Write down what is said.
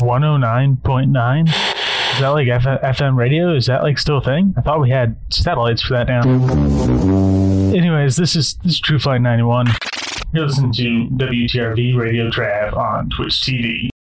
109.9? Is that like F- FM radio? Is that like still a thing? I thought we had satellites for that now. Anyways, this is this is True Flight 91. You're listening to WTRV Radio Trav on Twitch TV.